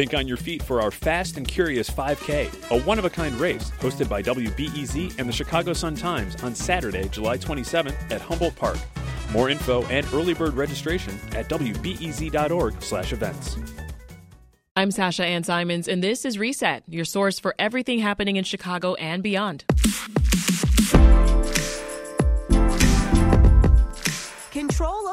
Think on your feet for our Fast and Curious 5K, a one of a kind race hosted by WBEZ and the Chicago Sun Times on Saturday, July 27th at Humboldt Park. More info and early bird registration at wbez.org/events. I'm Sasha Ann Simons, and this is Reset, your source for everything happening in Chicago and beyond.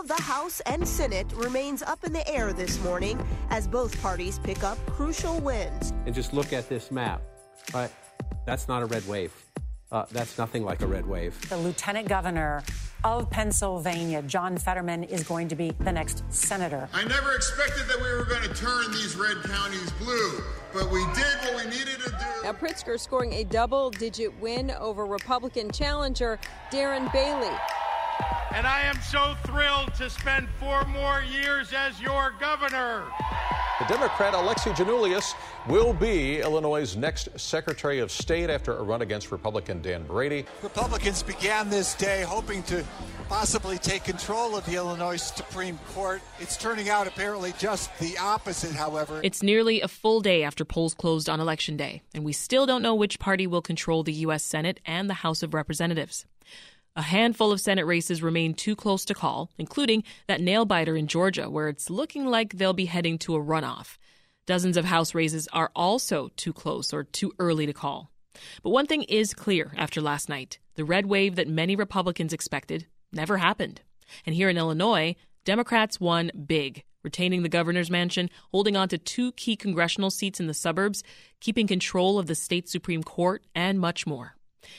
The House and Senate remains up in the air this morning as both parties pick up crucial wins. And just look at this map. Right? That's not a red wave. Uh, that's nothing like a red wave. The lieutenant governor of Pennsylvania, John Fetterman, is going to be the next senator. I never expected that we were going to turn these red counties blue, but we did what we needed to do. Now, Pritzker scoring a double digit win over Republican challenger Darren Bailey. And I am so thrilled to spend four more years as your governor. The Democrat Alexi Giannoulias will be Illinois' next Secretary of State after a run against Republican Dan Brady. Republicans began this day hoping to possibly take control of the Illinois Supreme Court. It's turning out apparently just the opposite, however. It's nearly a full day after polls closed on Election Day, and we still don't know which party will control the U.S. Senate and the House of Representatives. A handful of Senate races remain too close to call, including that nail biter in Georgia, where it's looking like they'll be heading to a runoff. Dozens of House races are also too close or too early to call. But one thing is clear after last night the red wave that many Republicans expected never happened. And here in Illinois, Democrats won big, retaining the governor's mansion, holding on to two key congressional seats in the suburbs, keeping control of the state Supreme Court, and much more.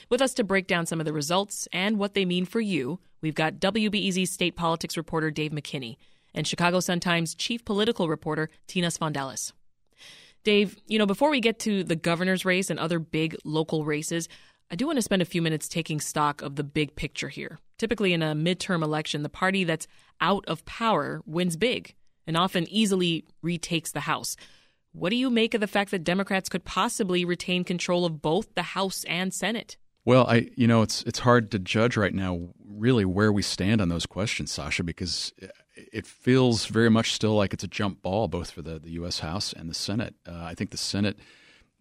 With us to break down some of the results and what they mean for you, we've got WBEZ state politics reporter Dave McKinney and Chicago Sun-Times chief political reporter Tina Sfondeles. Dave, you know, before we get to the governor's race and other big local races, I do want to spend a few minutes taking stock of the big picture here. Typically, in a midterm election, the party that's out of power wins big and often easily retakes the House. What do you make of the fact that Democrats could possibly retain control of both the House and Senate? Well, I you know it's it's hard to judge right now really where we stand on those questions, Sasha, because it feels very much still like it's a jump ball both for the, the U.S. House and the Senate. Uh, I think the Senate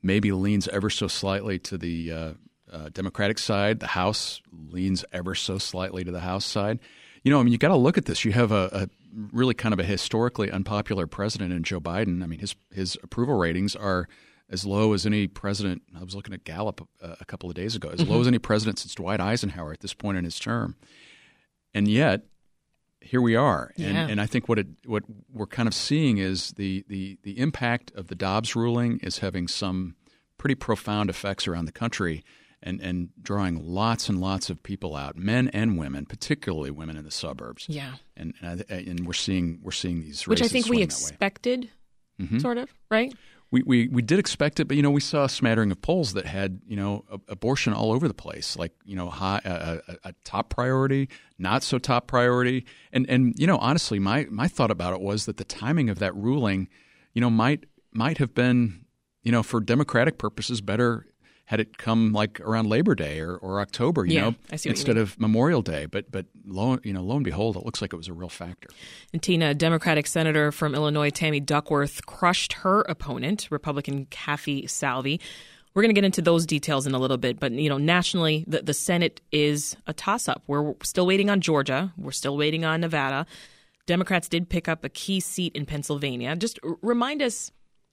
maybe leans ever so slightly to the uh, uh, Democratic side. The House leans ever so slightly to the House side. You know, I mean, you got to look at this. You have a, a really kind of a historically unpopular president in Joe Biden. I mean, his his approval ratings are as low as any president. I was looking at Gallup a, uh, a couple of days ago, as mm-hmm. low as any president since Dwight Eisenhower at this point in his term. And yet, here we are. And, yeah. and I think what it, what we're kind of seeing is the, the the impact of the Dobbs ruling is having some pretty profound effects around the country and, and drawing lots and lots of people out, men and women, particularly women in the suburbs. Yeah, and and, and we're seeing we're seeing these which I think we expected, mm-hmm. sort of, right? We, we we did expect it, but you know we saw a smattering of polls that had you know abortion all over the place, like you know high, a, a, top priority, not so top priority, and and you know honestly, my my thought about it was that the timing of that ruling, you know, might might have been you know for democratic purposes better had it come like around Labor Day or, or October, you yeah, know, instead of Memorial Day. But but lo you know lo and behold, it looks like it was a real factor. And Tina, Democratic Senator from Illinois Tammy Duckworth crushed her opponent, Republican Kathy Salvi. We're going to get into those details in a little bit, but you know, nationally, the, the Senate is a toss-up. We're still waiting on Georgia. We're still waiting on Nevada. Democrats did pick up a key seat in Pennsylvania. Just remind us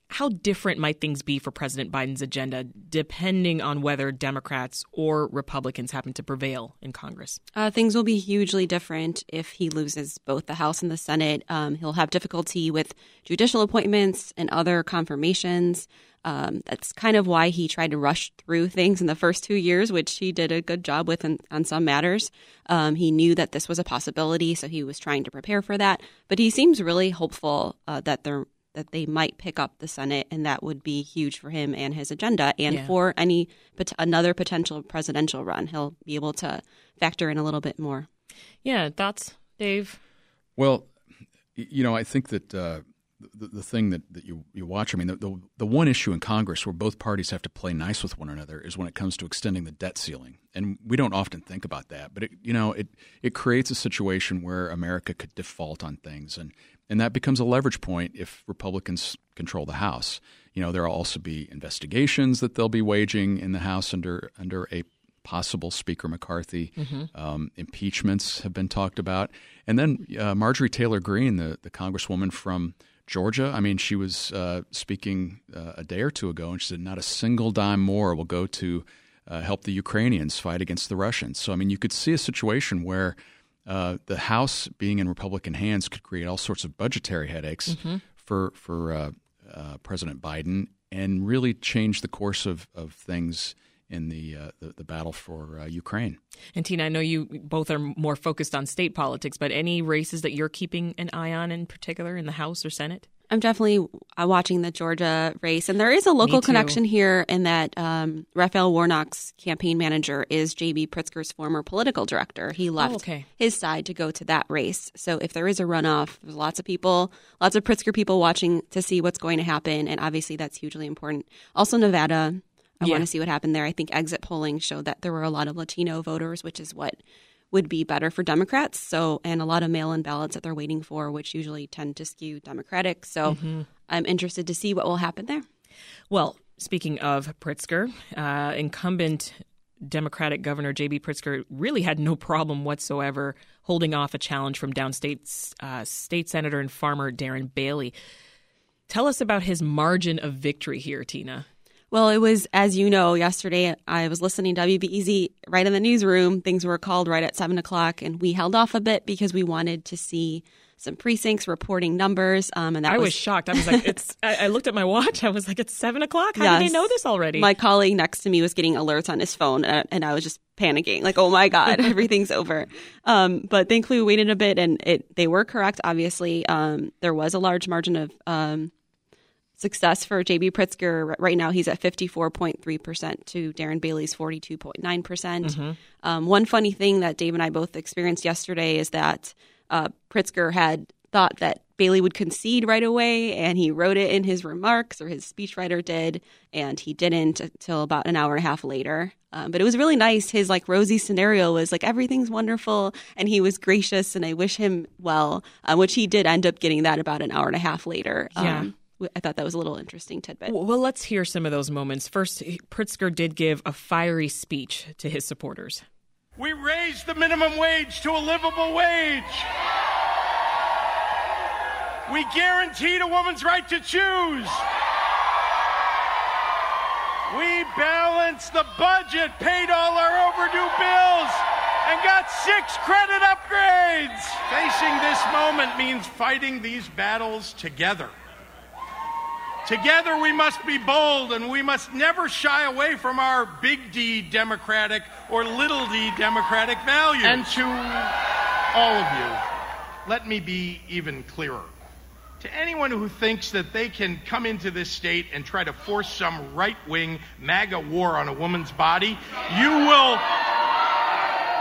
how different might things be for President Biden's agenda depending on whether Democrats or Republicans happen to prevail in Congress? Uh, things will be hugely different if he loses both the House and the Senate. Um, he'll have difficulty with judicial appointments and other confirmations. Um, that's kind of why he tried to rush through things in the first two years, which he did a good job with in, on some matters. Um, he knew that this was a possibility, so he was trying to prepare for that. But he seems really hopeful uh, that there that they might pick up the Senate, and that would be huge for him and his agenda, and yeah. for any another potential presidential run. He'll be able to factor in a little bit more. Yeah, thoughts, Dave. Well, you know, I think that. Uh, the, the thing that, that you, you watch, I mean, the, the, the one issue in Congress where both parties have to play nice with one another is when it comes to extending the debt ceiling. And we don't often think about that, but it, you know, it, it creates a situation where America could default on things. And and that becomes a leverage point if Republicans control the House. You know, there will also be investigations that they'll be waging in the House under under a possible Speaker McCarthy. Mm-hmm. Um, impeachments have been talked about, and then uh, Marjorie Taylor Greene, the the Congresswoman from Georgia. I mean, she was uh, speaking uh, a day or two ago, and she said not a single dime more will go to uh, help the Ukrainians fight against the Russians. So, I mean, you could see a situation where uh, the House being in Republican hands could create all sorts of budgetary headaches Mhm. for for uh, uh, President Biden and really change the course of, of things in the, uh, the the battle for uh, Ukraine. And Tina, I know you both are more focused on state politics, but any races that you're keeping an eye on in particular in the House or Senate? I'm definitely uh, watching the Georgia race, and there is a local connection here in that um, Raphael Warnock's campaign manager is J.B. Pritzker's former political director. He left okay. his side to go to that race. So if there is a runoff, there's lots of people, lots of Pritzker people watching to see what's going to happen, and obviously that's hugely important. Also, Nevada. I Yeah. want to see what happened there. I think exit polling showed that there were a lot of Latino voters, which is what would be better for Democrats. So, and a lot of mail in ballots that they're waiting for, which usually tend to skew Democratic. So, Mhm. I'm interested to see what will happen there. Well, speaking of Pritzker, uh, incumbent Democratic Governor J.B. Pritzker really had no problem whatsoever holding off a challenge from downstate uh, state senator and farmer Darren Bailey. Tell us about his margin of victory here, Tina. Well, it was, as you know, yesterday I was listening to WBEZ right in the newsroom. Things were called right at seven o'clock, and we held off a bit because we wanted to see some precincts reporting numbers. Um, and that I was shocked. I was like, "It's." I, I looked at my watch. I was like, "It's seven o'clock. How did Yes. they know this already?" My colleague next to me was getting alerts on his phone, uh, and I was just panicking, like, "Oh my god, everything's over." Um, but thankfully, we waited a bit, and it they were correct. Obviously, um, there was a large margin of um, success for JB Pritzker. Right now, he's at fifty four point three percent to Darren Bailey's forty two point nine percent. Mhm. Um, one funny thing that Dave and I both experienced yesterday is that uh, Pritzker had thought that Bailey would concede right away, and he wrote it in his remarks, or his speechwriter did, and he didn't until about an hour and a half later. Um, but it was really nice. His like rosy scenario was like everything's wonderful, and he was gracious, and I wish him well, um, which he did end up getting that about an hour and a half later. Yeah. I thought that was a little interesting tidbit. Well, well, let's hear some of those moments. First, Pritzker did give a fiery speech to his supporters. We raised the minimum wage to a livable wage. We guaranteed a woman's right to choose. We balanced the budget, paid all our overdue bills, and got six credit upgrades. Facing this moment means fighting these battles together. Together we must be bold and we must never shy away from our big D democratic or little d democratic values. And to all of you, let me be even clearer. To anyone who thinks that they can come into this state and try to force some right wing MAGA war on a woman's body, you will.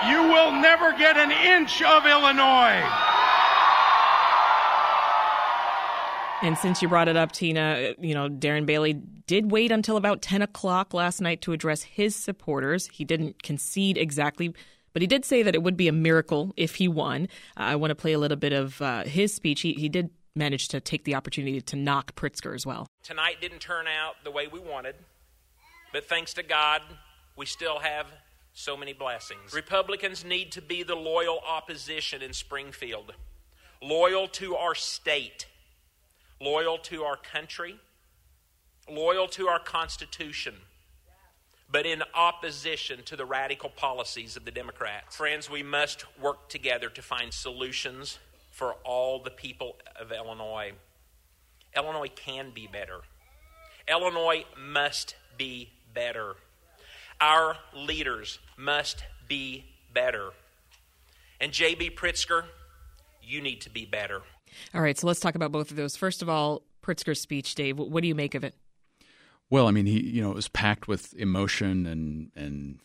You will never get an inch of Illinois. And since you brought it up, Tina, you know, Darren Bailey did wait until about 10 o'clock last night to address his supporters. He didn't concede exactly, but he did say that it would be a miracle if he won. Uh, I want to play a little bit of uh, his speech. He, he did manage to take the opportunity to knock Pritzker as well. Tonight didn't turn out the way we wanted, but thanks to God, we still have so many blessings. Republicans need to be the loyal opposition in Springfield, loyal to our state, loyal to our country, loyal to our Constitution, but in opposition to the radical policies of the Democrats. Friends, we must work together to find solutions for all the people of Illinois. Illinois can be better. Illinois must be better. Our leaders must be better. And J.B. Pritzker, you need to be better. All right, so let's talk about both of those. First of all, Pritzker's speech, Dave. What do you make of it? Well, I mean, he you know it was packed with emotion and and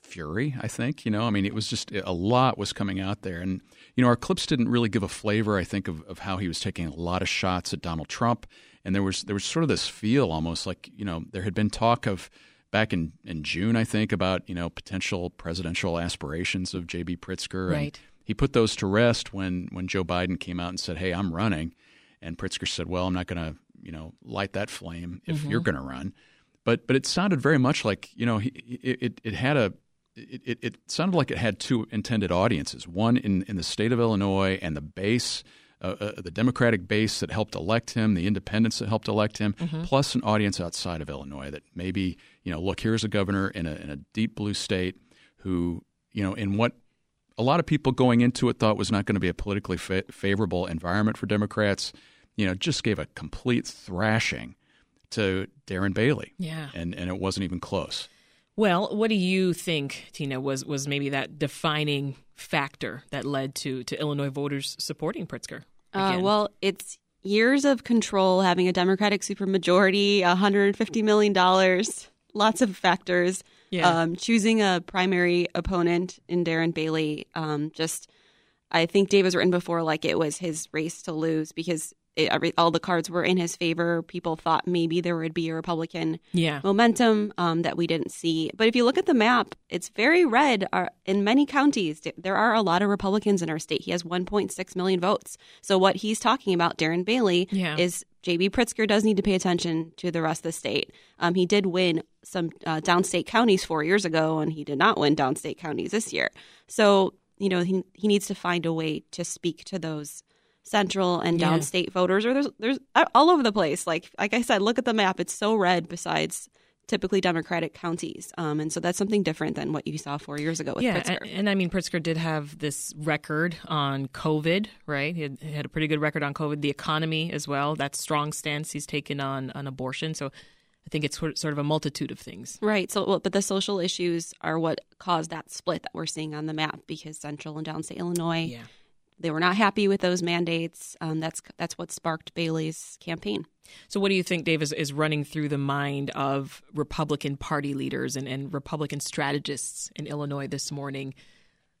fury. I think you know, I mean, it was just a lot was coming out there, and you know, our clips didn't really give a flavor. I think of, of how he was taking a lot of shots at Donald Trump, and there was there was sort of this feel almost like you know there had been talk of back in, in June, I think, about you know potential presidential aspirations of J.B. Pritzker, Right. and He put those to rest when when Joe Biden came out and said, "Hey, I'm running," and Pritzker said, "Well, I'm not going to you know light that flame if Mhm. you're going to run." But but it sounded very much like you know he, it, it had a it, it, it sounded like it had two intended audiences one in, in the state of Illinois and the base, uh, uh, the Democratic base that helped elect him, the independents that helped elect him, Mhm. plus an audience outside of Illinois that maybe, you know, look, here's a governor in a, in a deep blue state who, you know, in what a lot of people going into it thought was not going to be a politically fa- favorable environment for Democrats, you know, just gave a complete thrashing to Darren Bailey. Yeah. And, and it wasn't even close. Well, what do you think, Tina, was was maybe that defining factor that led to to Illinois voters supporting Pritzker? Uh, well, it's years of control, having a Democratic supermajority, $150 million, lots of factors. Yeah. Um, choosing a primary opponent in Darren Bailey, um, just, I think Dave has written before, like it was his race to lose because it, every, all the cards were in his favor. People thought maybe there would be a Republican Yeah. momentum um, that we didn't see. But if you look at the map, it's very red uh, in many counties. There are a lot of Republicans in our state. He has 1.6 million votes. So what he's talking about, Darren Bailey, Yeah. is J.B. Pritzker does need to pay attention to the rest of the state. Um, he did win some uh, downstate counties four years ago, and he did not win downstate counties this year. So you know he he needs to find a way to speak to those central and Yeah. downstate voters, or there's there's uh, all over the place. Like like I said, look at the map; it's so red. Besides typically Democratic counties, um, and so that's something different than what you saw four years ago with yeah, Pritzker. and, and I mean Pritzker did have this record on COVID, right? He had, he had a pretty good record on COVID, the economy as well. That strong stance he's taken on on abortion. So I think it's sort of a multitude of things. Right. So, well, but the social issues are what caused that split that we're seeing on the map because Central and Downstate Illinois, Yeah. they were not happy with those mandates. Um, that's that's what sparked Bailey's campaign. So, what do you think, Dave, is, is running through the mind of Republican Party leaders and, and Republican strategists in Illinois this morning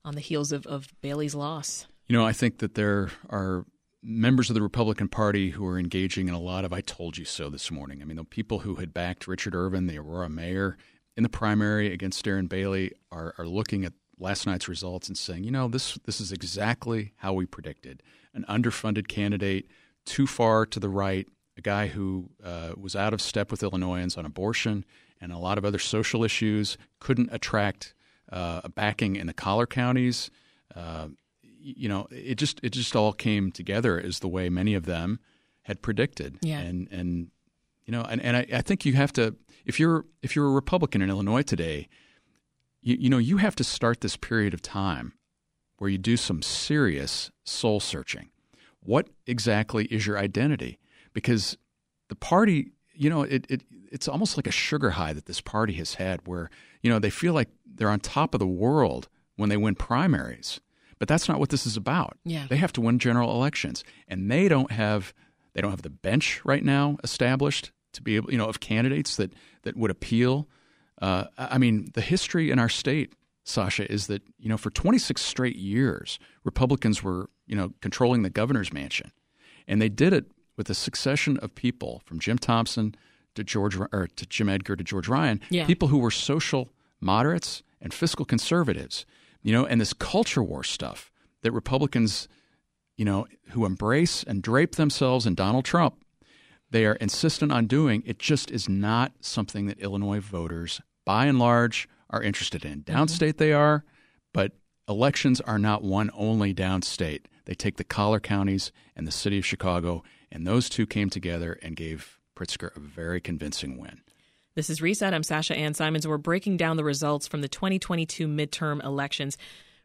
on the heels of, of Bailey's loss? You know, I think that there are members of the Republican Party who are engaging in a lot of I told you so this morning. I mean, the people who had backed Richard Irvin, the Aurora mayor, in the primary against Darren Bailey are, are looking at last night's results and saying, you know, this this is exactly how we predicted. An underfunded candidate, too far to the right, a guy who uh, was out of step with Illinoisans on abortion and a lot of other social issues, couldn't attract uh, a backing in the collar counties. Uh, you know, it just it just all came together as the way many of them had predicted. Yeah. And and you know, and, and I, I think you have to if you're if you're a Republican in Illinois today, you, you know, you have to start this period of time where you do some serious soul searching. What exactly is your identity? Because the party, you know, it, it it's almost like a sugar high that this party has had where, you know, they feel like they're on top of the world when they win primaries. But that's not what this is about. Yeah. They have to win general elections. And they don't have they don't have the bench right now established to be able, you know, of candidates that that would appeal. Uh, I I mean, the history in our state, Sasha, is that you know for 26 straight years, Republicans were you know controlling the governor's mansion, and they did it with a succession of people from Jim Thompson to George or to Jim Edgar to George Ryan, Yeah. people who were social moderates and fiscal conservatives, you know, and this culture war stuff that Republicans, you know, who embrace and drape themselves in Donald Trump, they are insistent on doing. It just is not something that Illinois voters, by and large, are interested in. Mm-hmm. Downstate they are, but elections are not won only downstate. They take the collar counties and the city of Chicago, and those two came together and gave Pritzker a very convincing win. This is Reset. I'm Sasha Ann Simons. We're breaking down the results from the 2022 midterm elections.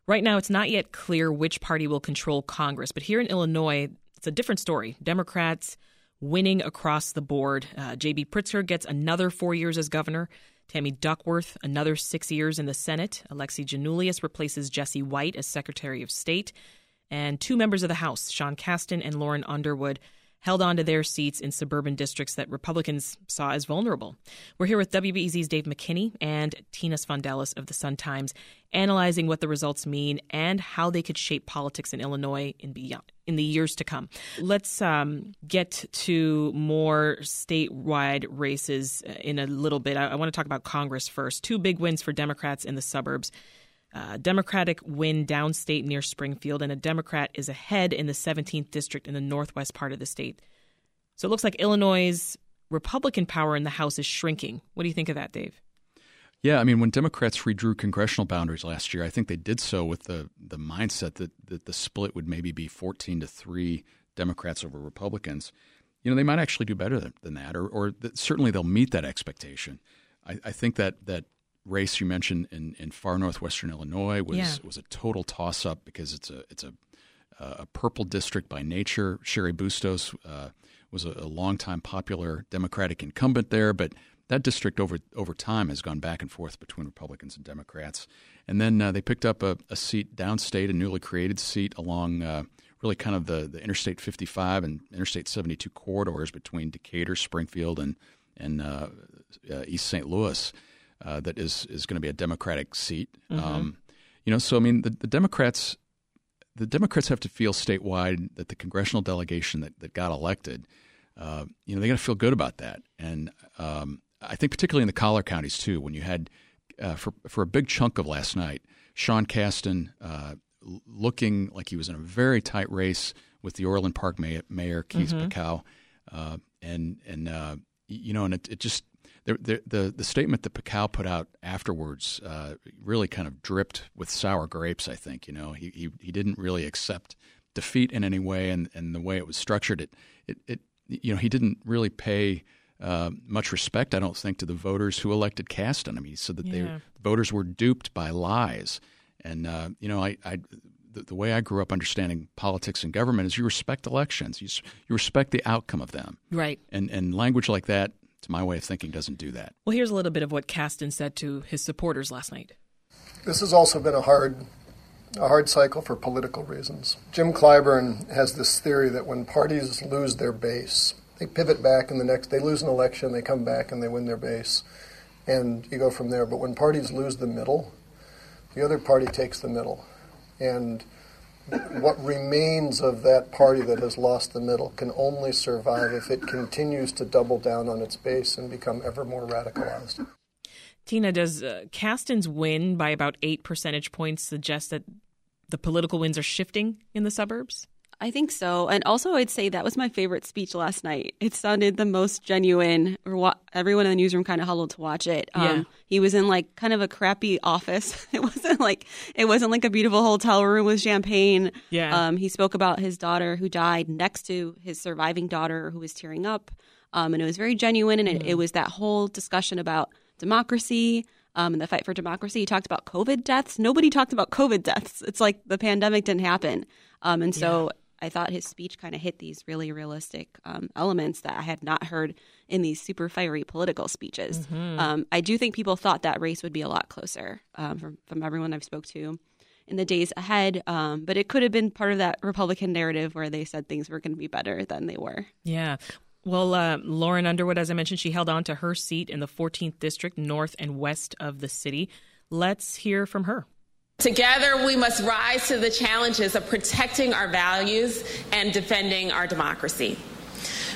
Right now, it's not yet clear which party will control Congress, but here in Illinois, it's a different story. Democrats winning across the board. Uh, J.B. Pritzker gets another four years as governor. Tammy Duckworth, another six years in the Senate. Alexi Giannoulias replaces Jesse White as Secretary of State. And two members of the House, Sean Casten and Lauren Underwood, held on to their seats in suburban districts that Republicans saw as vulnerable. We're here with WBEZ's Dave McKinney and Tina Sfondeles of the Sun Times, analyzing what the results mean and how they could shape politics in Illinois in beyond in the years to come. Let's um, get to more statewide races uh, in a little bit. I, I want to talk about Congress first. Two big wins for Democrats in the suburbs. Uh, Democratic win downstate near Springfield, and a Democrat is ahead in the 17th district in the northwest part of the state. So it looks like Illinois' Republican power in the House is shrinking. What do you think of that, Dave? Yeah, I mean, when Democrats redrew congressional boundaries last year, I think they did so with the the mindset that that the split would maybe be 14 to three Democrats over Republicans. You know, they might actually do better than, than that, or, or certainly they'll meet that expectation. I, I, think that that race you mentioned in, in far northwestern Illinois was yeah. was a total toss up because it's a it's a a purple district by nature. Cheri Bustos uh, was a, a longtime popular Democratic incumbent there, but that district over over time has gone back and forth between Republicans and Democrats. And then uh, they picked up a, a, seat downstate, a newly created seat along uh, really kind of the, the Interstate 55 and Interstate 72 corridors between Decatur, Springfield, and and uh, uh East St. Louis. Uh, that is is going to be a Democratic seat. Mm-hmm. Um, you know, so I mean, the, the Democrats the Democrats have to feel statewide that the congressional delegation that, that got elected, uh, you know, they got to feel good about that. And um, I think particularly in the collar counties too, when you had uh, for for a big chunk of last night, Sean Casten uh, looking like he was in a very tight race with the Orland Park mayor, mayor Keith mm and and uh, you know, and it, it just the, the, the the statement that Pekau put out afterwards uh, really kind of dripped with sour grapes. I think you know he he, he didn't really accept defeat in any way, and, and the way it was structured, it it, it you know he didn't really pay uh, much respect, I don't think, to the voters who elected Casten. I mean, so that yeah. voters were duped by lies. And uh, you know, I, I the, the, way I grew up understanding politics and government is you respect elections, you you respect the outcome of them, right? And and language like that, to my way of thinking, doesn't do that. Well, here's a little bit of what Casten said to his supporters last night. This has also been a hard a hard cycle for political reasons. Jim Clyburn has this theory that when parties lose their base, they pivot back in the next they lose an election, they come back and they win their base, and you go from there. But when parties lose the middle, the other party takes the middle, and what remains of that party that has lost the middle can only survive if it continues to double down on its base and become ever more radicalized. Tina, does uh, Casten's win by about eight percentage points suggest that the political winds are shifting in the suburbs? I think so. And also, I'd say that was my favorite speech last night. It sounded the most genuine. Everyone in the newsroom kind of huddled to watch it. Um, yeah. He was in like kind of a crappy office. It wasn't like it wasn't like a beautiful hotel room with champagne. Yeah. Um, he spoke about his daughter who died next to his surviving daughter who was tearing up. Um, and it was very genuine. And it, mm. it was that whole discussion about democracy, um, and the fight for democracy. He talked about COVID deaths. Nobody talked about COVID deaths. It's like the pandemic didn't happen. Um, and so I thought his speech kind of hit these really realistic um, elements that I had not heard in these super fiery political speeches. Mm-hmm. Um, I do think people thought that race would be a lot closer um, from, from everyone I've spoke to in the days ahead. Um, but it could have been part of that Republican narrative where they said things were going to be better than they were. Yeah. Well, uh, Lauren Underwood, as I mentioned, she held on to her seat in the 14th district, north and west of the city. Let's hear from her. Together, we must rise to the challenges of protecting our values and defending our democracy.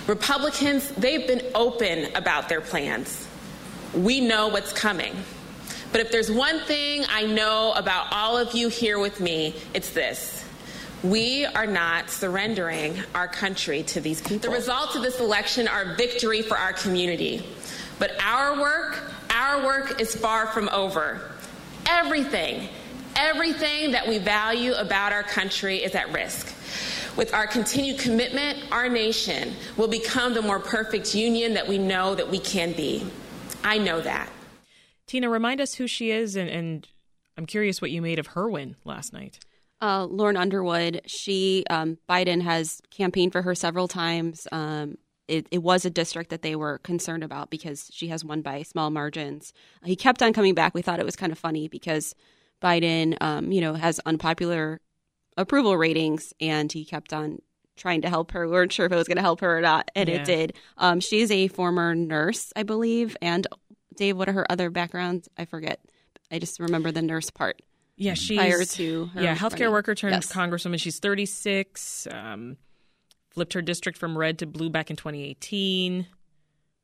Republicans, they've been open about their plans. We know what's coming. But if there's one thing I know about all of you here with me, it's this. We are not surrendering our country to these people. The results of this election are victory for our community. But our work, our work is far from over. Everything, Everything that we value about our country is at risk. With our continued commitment, our nation will become the more perfect union that we know that we can be. I know that. Tina, remind us who she is, and, and I'm curious what you made of her win last night. Uh, Lauren Underwood, she um, Biden has campaigned for her several times. Um, it, it, was a district that they were concerned about because she has won by small margins. He kept on coming back. We thought it was kind of funny because Biden, um, you know, has unpopular approval ratings, and he kept on trying to help her. We weren't sure if it was going to help her or not, and yeah. it did. Um, she is a former nurse, I believe. And Dave, what are her other backgrounds? I forget. I just remember the nurse part. Yeah, she's prior to yeah healthcare running. worker turned yes. congresswoman. She's 36. Um, flipped her district from red to blue back in 2018.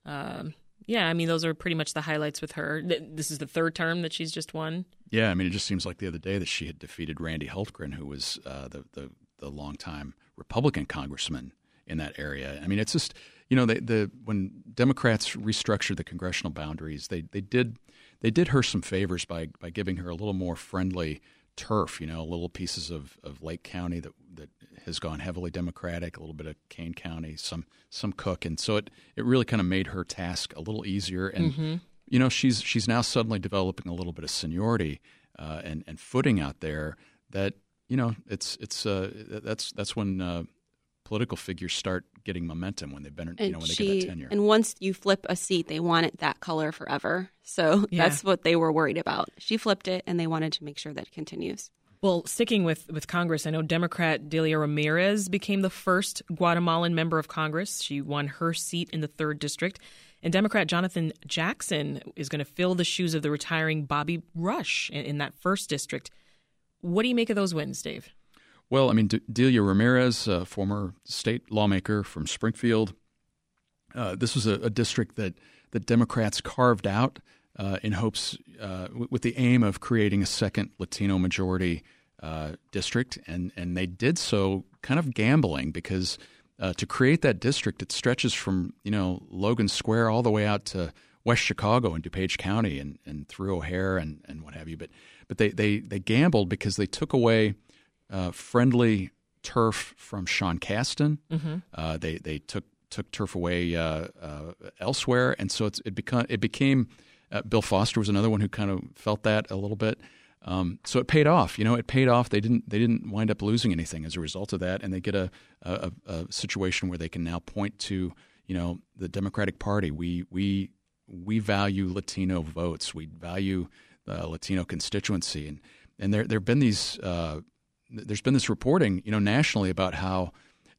Um, yeah, I mean those are pretty much the highlights with her. This is the third term that she's just won. Yeah, I mean, it just seems like the other day that she had defeated Randy Hultgren, who was uh, the, the the longtime Republican congressman in that area. I mean, it's just you know the the when Democrats restructured the congressional boundaries, they they did they did her some favors by by giving her a little more friendly turf. You know, little pieces of, of Lake County that that has gone heavily Democratic, a little bit of Kane County, some some Cook, and so it it really kind of made her task a little easier. And Mm-hmm. You know, she's she's now suddenly developing a little bit of seniority uh, and and footing out there that you know it's it's uh, that's that's when uh, political figures start getting momentum when they've been you know when they get that tenure. and once you flip a seat, they want it that color forever. So Yeah. that's what they were worried about. She flipped it, and they wanted to make sure that it continues. Well, sticking with, with Congress, I know Democrat Delia Ramirez became the first Guatemalan member of Congress. She won her seat in the third district. And Democrat Jonathan Jackson is going to fill the shoes of the retiring Bobby Rush in, in that first district. What do you make of those wins, Dave? Well, I mean, Delia Ramirez, a former state lawmaker from Springfield, uh, this was a, a district that, that Democrats carved out uh, in hopes, uh, w- with the aim of creating a second Latino majority uh, district. And, and they did so kind of gambling because uh, to create that district, it stretches from, you know, Logan Square all the way out to West Chicago and DuPage County and, and through O'Hare and, and what have you. But, but they, they, they gambled because they took away uh, friendly turf from Sean Casten. Mhm. Uh, they they took took turf away uh, uh, elsewhere, and so it's, it become it became. Uh, Bill Foster was another one who kind of felt that a little bit. Um, so it paid off. You know, it paid off. They didn't they didn't wind up losing anything as a result of that, and they get a a, a situation where they can now point to you know the Democratic Party. We we we value Latino votes. We value the Latino constituency, and and there there have been these. Uh, there's been this reporting, you know, nationally about how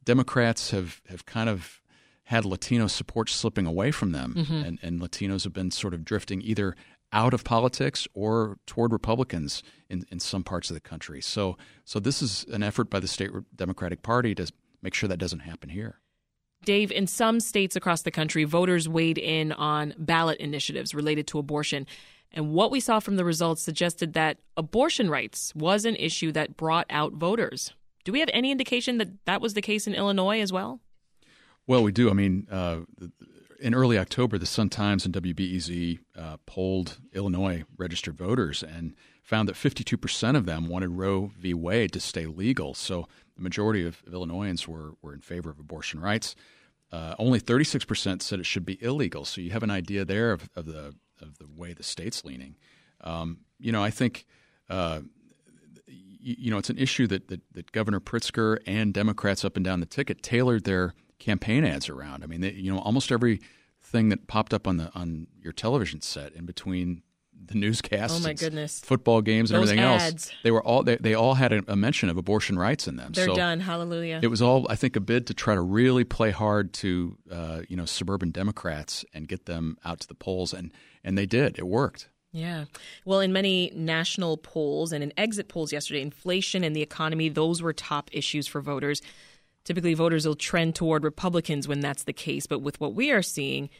Democrats have, have kind of had Latino support slipping away from them, Mhm. and, and Latinos have been sort of drifting either out of politics or toward Republicans in, in some parts of the country. So, so this is an effort by the state Democratic Party to make sure that doesn't happen here. Dave, in some states across the country, voters weighed in on ballot initiatives related to abortion. And what we saw from the results suggested that abortion rights was an issue that brought out voters. Do we have any indication that that was the case in Illinois as well? Well, we do. I mean, uh, in early October, the Sun Times and WBEZ uh, polled Illinois registered voters and found that 52% of them wanted Roe v. Wade to stay legal. So the majority of, Illinoisans were, were in favor of abortion rights. Uh, only 36% said it should be illegal. So you have an idea there of, of the of the way the state's leaning. Um, you know, I think. Uh, you, you know, it's an issue that, that, that Governor Pritzker and Democrats up and down the ticket tailored their campaign ads around. I mean, they, you know, almost every thing that popped up on the on your television set in between the newscasts, Oh, my goodness. football games, and Those everything ads. else, they were all they, they all had a, a mention of abortion rights in them. They're so done. Hallelujah. It was all, I think, a bid to try to really play hard to, uh, you know, suburban Democrats and get them out to the polls, and and they did. It worked. Yeah. Well, in many national polls and in exit polls yesterday, inflation and the economy, those were top issues for voters. Typically, voters will trend toward Republicans when that's the case. But with what we are seeing,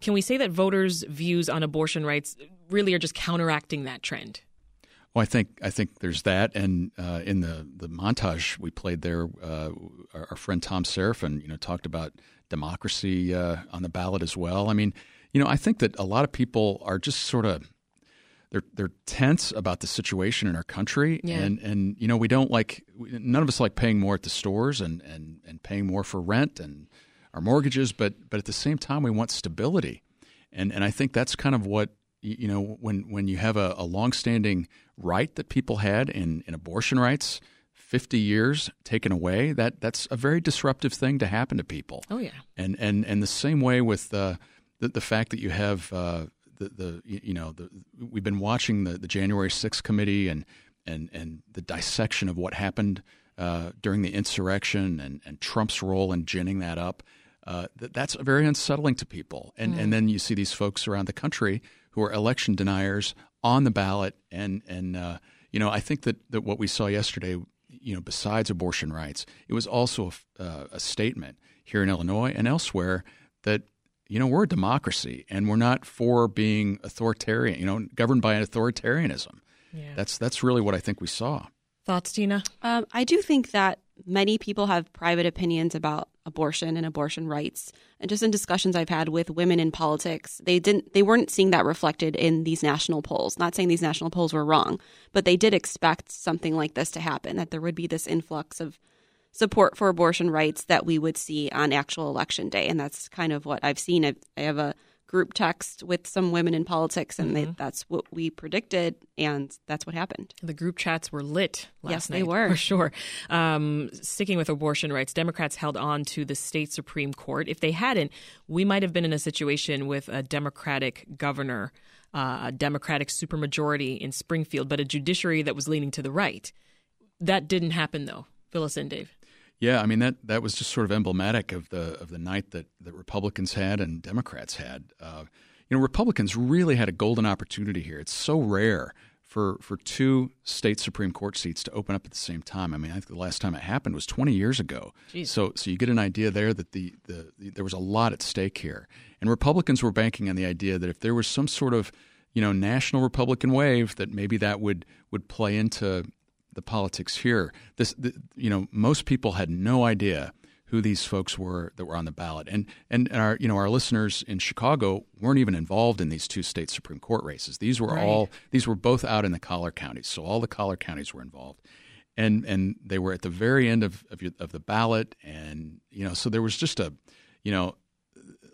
can we say that voters' views on abortion rights really are just counteracting that trend? Well, I think I think there's that, and uh, in the, the montage we played there, uh, our, our friend Tom Seraphin, you know, talked about democracy uh, on the ballot as well. I mean, you know, I think that a lot of people are just sort of they're they're tense about the situation in our country, Yeah. and and you know, we don't like none of us like paying more at the stores and and and paying more for rent and our mortgages, but but at the same time, we want stability, and and I think that's kind of what you know when when you have a, a longstanding right that people had in in abortion rights. 50 years taken away that that's a very disruptive thing to happen to people Oh, yeah. and and and the same way with uh, the the fact that you have uh, the the you know the we've been watching the, the January 6th committee and and and the dissection of what happened uh, during the insurrection and and Trump's role in ginning that up. Uh, that, that's very unsettling to people, and Mm. and then you see these folks around the country who are election deniers on the ballot, and and uh, you know I think that that what we saw yesterday, you know, besides abortion rights, it was also a, uh, a statement here in Illinois and elsewhere that you know we're a democracy and we're not for being authoritarian, you know, governed by an authoritarianism. Yeah. That's that's really what I think we saw. Thoughts, Tina? Um, I do think that many people have private opinions about abortion and abortion rights, and just in discussions I've had with women in politics, they didn't they weren't seeing that reflected in these national polls. Not saying these national polls were wrong, but they did expect something like this to happen. That there would be this influx of support for abortion rights that we would see on actual election day, and that's kind of what I've seen. I've, I have a group text with some women in politics, and they, Mhm. that's what we predicted, and that's what happened. The group chats were lit last Yes, night. they were. For sure. Um, sticking with abortion rights, Democrats held on to the state Supreme Court. If they hadn't, we might have been in a situation with a Democratic governor, uh, a Democratic supermajority in Springfield, but a judiciary that was leaning to the right. That didn't happen, though. Fill us in, Dave. Yeah, I mean that that was just sort of emblematic of the of the night that, that Republicans had and Democrats had. Uh, you know, Republicans really had a golden opportunity here. It's so rare for for two state Supreme Court seats to open up at the same time. I mean, I think the last time it happened was 20 years ago. Jeez. So so you get an idea there that the, the the there was a lot at stake here, and Republicans were banking on the idea that if there was some sort of you know national Republican wave, that maybe that would would play into the politics here. This, the, you know, most people had no idea who these folks were that were on the ballot, and and our you know our listeners in Chicago weren't even involved in these two state Supreme Court races. These were Right. all these were both out in the collar counties, so all the collar counties were involved, and and they were at the very end of of, your, of the ballot, and you know, so there was just a you know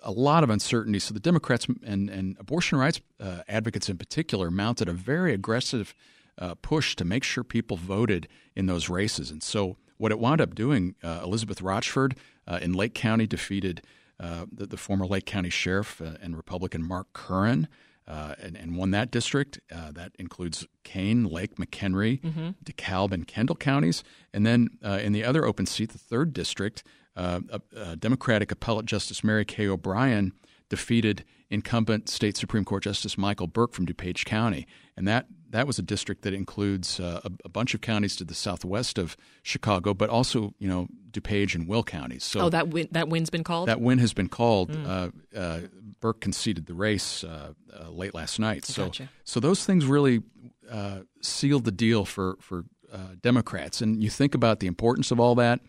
a lot of uncertainty. So the Democrats and, and abortion rights uh, advocates in particular mounted a very aggressive uh, push to make sure people voted in those races. And so what it wound up doing, uh, Elizabeth Rochford uh, in Lake County defeated uh, the, the former Lake County sheriff uh, and Republican Mark Curran. Uh, and, and won that district. Uh, that includes Kane, Lake, McHenry, Mhm. DeKalb, and Kendall counties. And then uh, in the other open seat, the third district, uh, uh, uh, Democratic Appellate Justice Mary Kay O'Brien defeated incumbent State Supreme Court Justice Michael Burke from DuPage County, and that that was a district that includes uh, a, a bunch of counties to the southwest of Chicago, but also you know DuPage and Will counties. So oh, that win, that win's been called? that win has been called. Mm. Uh, uh, Burke conceded the race uh, uh, late last night. So, Gotcha. so those things really uh, sealed the deal for for uh, Democrats. And you think about the importance of all that.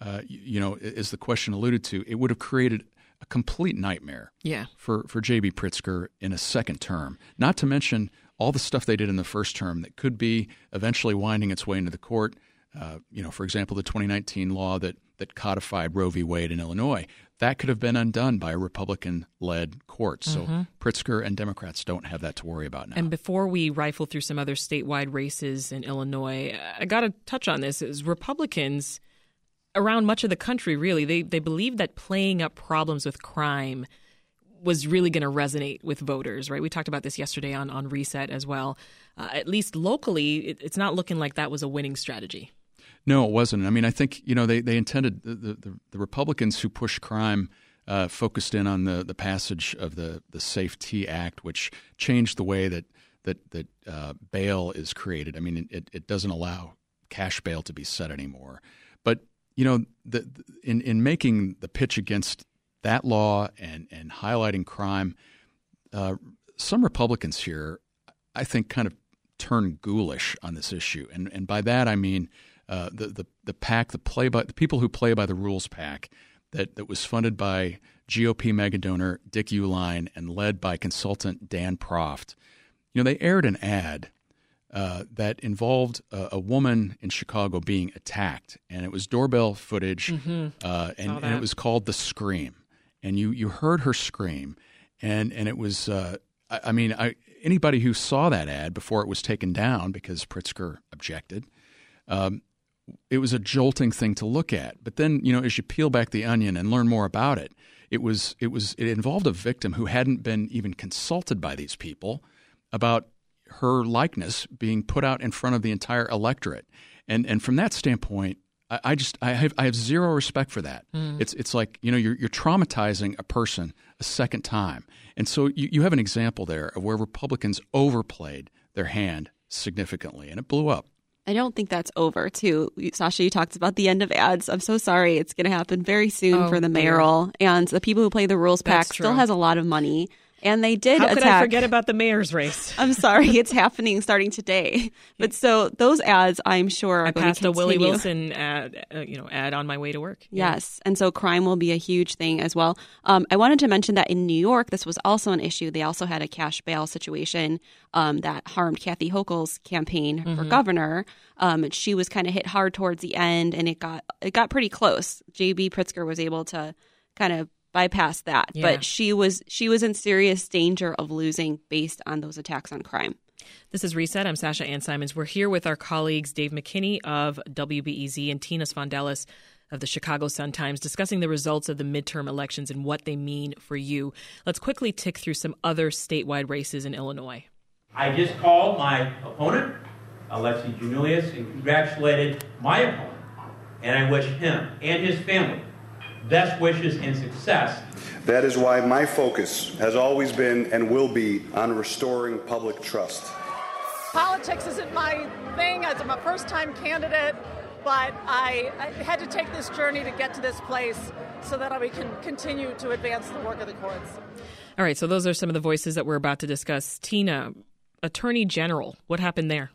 Uh, you, you know, as the question alluded to, it would have created a complete nightmare. Yeah. For for J.B. Pritzker in a second term. Not to mention all the stuff they did in the first term that could be eventually winding its way into the court. Uh, you know, for example, the 2019 law that that codified Roe v. Wade in Illinois that could have been undone by a Republican-led court. So Mhm. Pritzker and Democrats don't have that to worry about now. And before we rifle through some other statewide races in Illinois, I got to touch on this. Is Republicans around much of the country really they they believe that playing up problems with crime was really going to resonate with voters, right? We talked about this yesterday on on Reset as well. Uh, at least locally, it, it's not looking like that was a winning strategy. No, it wasn't. I mean, I think you know they they intended the the, the Republicans who pushed crime uh, focused in on the the passage of the the Safety Act, which changed the way that that that uh, bail is created. I mean, it it doesn't allow cash bail to be set anymore. You know, the, in in making the pitch against that law and and highlighting crime, uh, some Republicans here, I think, kind of turn ghoulish on this issue, and and by that I mean uh, the the the pack, the play by the people who play by the rules pack, that that was funded by GOP mega donor Dick Uihlein and led by consultant Dan Proft. You know, they aired an ad uh, that involved a, a woman in Chicago being attacked, and it was doorbell footage, Mhm. uh, and, and it was called "The Scream," and you you heard her scream, and and it was, uh, I, I mean, I, anybody who saw that ad before it was taken down because Pritzker objected, um, it was a jolting thing to look at. But then, you know, as you peel back the onion and learn more about it, it was it was it involved a victim who hadn't been even consulted by these people about her likeness being put out in front of the entire electorate. And and from that standpoint, I, I just I have I have zero respect for that. Mm. It's it's like you know you're you're traumatizing a person a second time, and so you, you have an example there of where Republicans overplayed their hand significantly, and it blew up. I don't think that's over, too. Sasha, you talked about the end of ads. I'm so sorry. It's going to happen very soon Oh, for the dear. mayoral. And the people who play the rules pack That's still has a lot of money. And they did How attack. could I forget about the mayor's race? I'm sorry, it's happening starting today. But so those ads, I'm sure, are I going passed to a Willie. Wilson ad, uh, you know, ad on my way to work. Yeah. Yes, and so crime will be a huge thing as well. Um, I wanted to mention that in New York, this was also an issue. They also had a cash bail situation um, that harmed Kathy Hochul's campaign for Mm-hmm. Mhm. governor. Um, she was kind of hit hard towards the end, and it got it got pretty close. JB Pritzker was able to kind of bypass that, Yeah. but she was she was in serious danger of losing based on those attacks on crime. This is Reset. I'm Sasha Ann Simons. We're here with our colleagues Dave McKinney of WBEZ and Tina Sfondeles of the Chicago Sun-Times discussing the results of the midterm elections and what they mean for you. Let's quickly tick through some other statewide races in Illinois. I just called my opponent, Alexi Giannoulias, and congratulated my opponent. And I wish him and his family best wishes and success. That is why my focus has always been and will be on restoring public trust. Politics isn't my thing as I'm a first time candidate, but I, I had to take this journey to get to this place so that we can continue to advance the work of the courts. All right, so those are some of the voices that we're about to discuss. Tina, Attorney General, what happened there?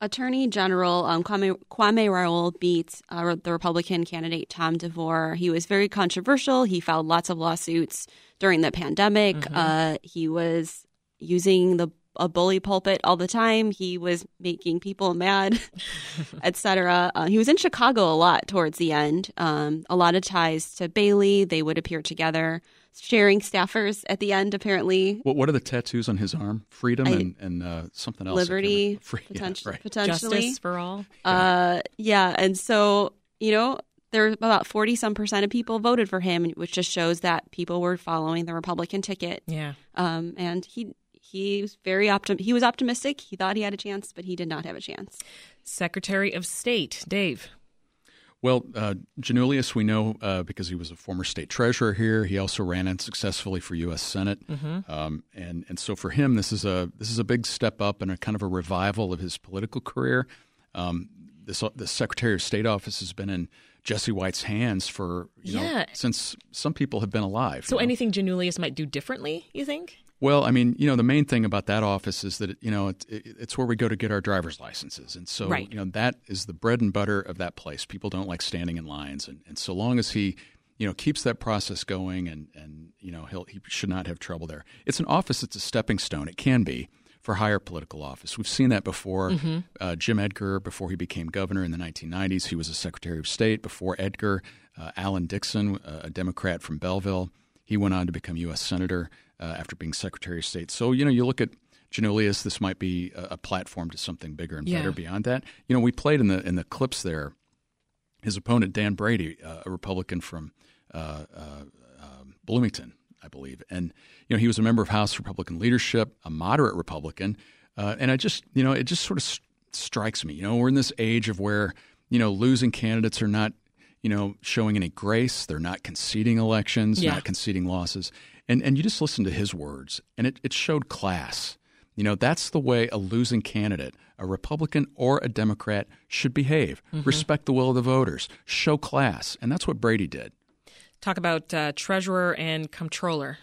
Attorney General um, Kwame, Kwame Raoul beat uh, the Republican candidate Tom DeVore. He was very controversial. He filed lots of lawsuits during the pandemic. Mm-hmm. Uh, he was using the a bully pulpit all the time. He was making people mad, etc. Uh, he was in Chicago a lot towards the end. Um, a lot of ties to Bailey. They would appear together, sharing staffers at the end. Apparently, What, what are the tattoos on his arm? Freedom I- and, and uh, something else. Liberty, remember. Free, yeah, potential, right. potentially Justice for all. Uh, yeah, and so you know, there about forty some percent of people voted for him, which just shows that people were following the Republican ticket. Yeah. Um, and he he was very optim. He was optimistic. He thought he had a chance, but he did not have a chance. Secretary of State, Dave. Well, uh, Giannoulias, we know uh, because he was a former state treasurer here. He also ran unsuccessfully for U.S. Senate, Mhm. um, and and so for him, this is a this is a big step up and a kind of a revival of his political career. Um, this the Secretary of State office has been in Jesse White's hands for you know Yeah. since some people have been alive. So anything Giannoulias might do differently, you think? Well, I mean, you know, the main thing about that office is that you know it, it, it's where we go to get our driver's licenses, and so Right. you know that is the bread and butter of that place. People don't like standing in lines, and, and so long as he, you know, keeps that process going, and and you know he'll he should not have trouble there. It's an office. It's a stepping stone. It can be for higher political office. We've seen that before. Mhm. Uh, Jim Edgar, before he became governor in the 1990s, he was a Secretary of State. Before Edgar, uh, Alan Dixon, a Democrat from Belleville, he went on to become U.S. Senator after being Secretary of State. So, you know, you look at Giannoulias, this might be a, a platform to something bigger and Yeah. better beyond that. You know, we played in the in the clips there. His opponent, Dan Brady, uh, a Republican from uh, uh, um, Bloomington, I believe, and you know he was a member of House Republican leadership, a moderate Republican, uh, and I just you know it just sort of s- strikes me. You know, we're in this age of where you know losing candidates are not you know showing any grace. They're not conceding elections, Yeah. not conceding losses, and and you just listen to his words, and it, it showed class. You know, that's the way a losing candidate, a Republican or a Democrat, should behave. Mhm. Respect the will of the voters, show class. And that's what Brady did. Talk about uh, treasurer and comptroller.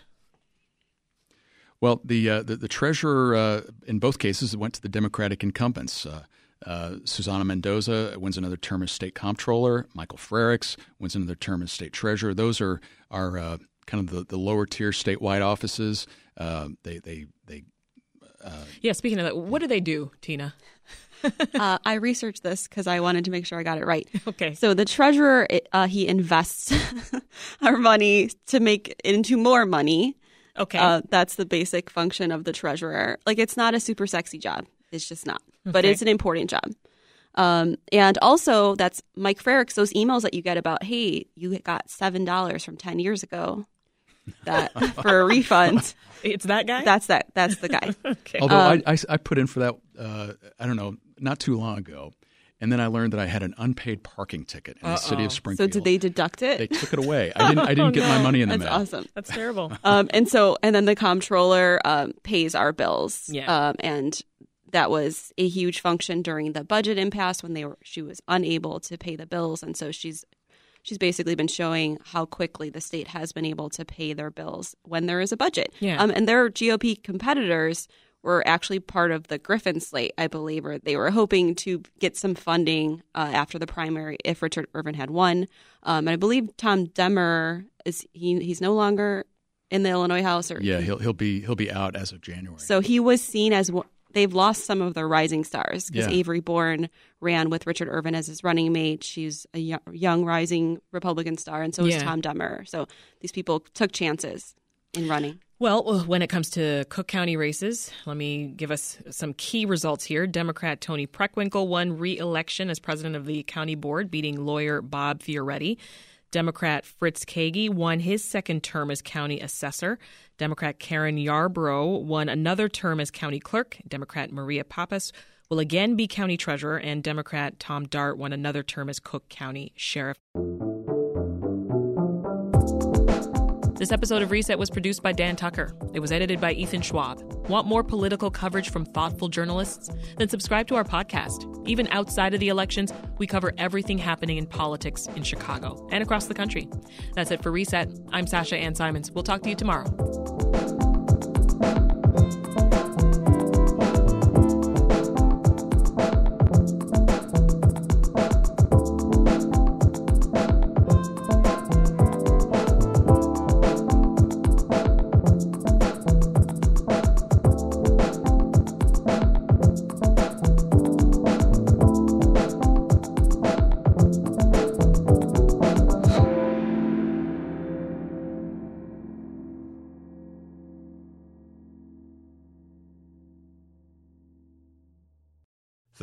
Well, the uh, the, the treasurer uh, in both cases went to the Democratic incumbents. Uh, uh, Susana Mendoza wins another term as state comptroller. Michael Frerichs wins another term as state treasurer. Those are are uh, kind of the, the lower tier statewide offices. Uh, they they they Yeah, speaking of that, what do they do, Tina? uh, I researched this because I wanted to make sure I got it right. Okay. So the treasurer, uh, he invests our money to make into more money. Okay. Uh, that's the basic function of the treasurer. Like it's not a super sexy job. It's just not. But it's an important job. Um, and also, that's Mike Frerichs. Those emails that you get about, hey, you got seven dollars from ten years ago, that for a refund. It's that guy. That's that. That's the guy. okay. Although Um, I, I, I put in for that, uh, I don't know, not too long ago, and then I learned that I had an unpaid parking ticket in the city of Springfield. So did they deduct it? They took it away. I didn't. I didn't get my money in the That's mail. awesome. That's terrible. um, and so, and then the comptroller um, pays our bills. Yeah. Um, and that was a huge function during the budget impasse when they were she was unable to pay the bills, and so she's she's basically been showing how quickly the state has been able to pay their bills when there is a budget. Yeah. Um, and their GOP competitors were actually part of the Griffin slate, I believe, or they were hoping to get some funding uh, after the primary if Richard Irvin had won. Um, and I believe Tom Demmer is he he's no longer in the Illinois House, or Yeah, he'll he'll be he'll be out as of January. so he was seen as one- they've lost some of their rising stars because Yeah. Avery Bourne ran with Richard Irvin as his running mate. She's a young, young rising Republican star, and so is Tom Demmer. So these people took chances in running. Well, uh, when it comes to Cook County races, let me give us some key results here. Democrat Toni Preckwinkle won re election as president of the county board, beating lawyer Bob Fioretti. Democrat Fritz Kaegi won his second term as county assessor. Democrat Karen Yarbrough won another term as county clerk. Democrat Maria Pappas will again be county treasurer, and Democrat Tom Dart won another term as Cook County sheriff. This episode of Reset was produced by Dan Tucker. It was edited by Ethan Schwab. Want more political coverage from thoughtful journalists? Then subscribe to our podcast. Even outside of the elections, we cover everything happening in politics in Chicago and across the country. That's it for Reset. I'm Sasha Ann Simons. We'll talk to you tomorrow.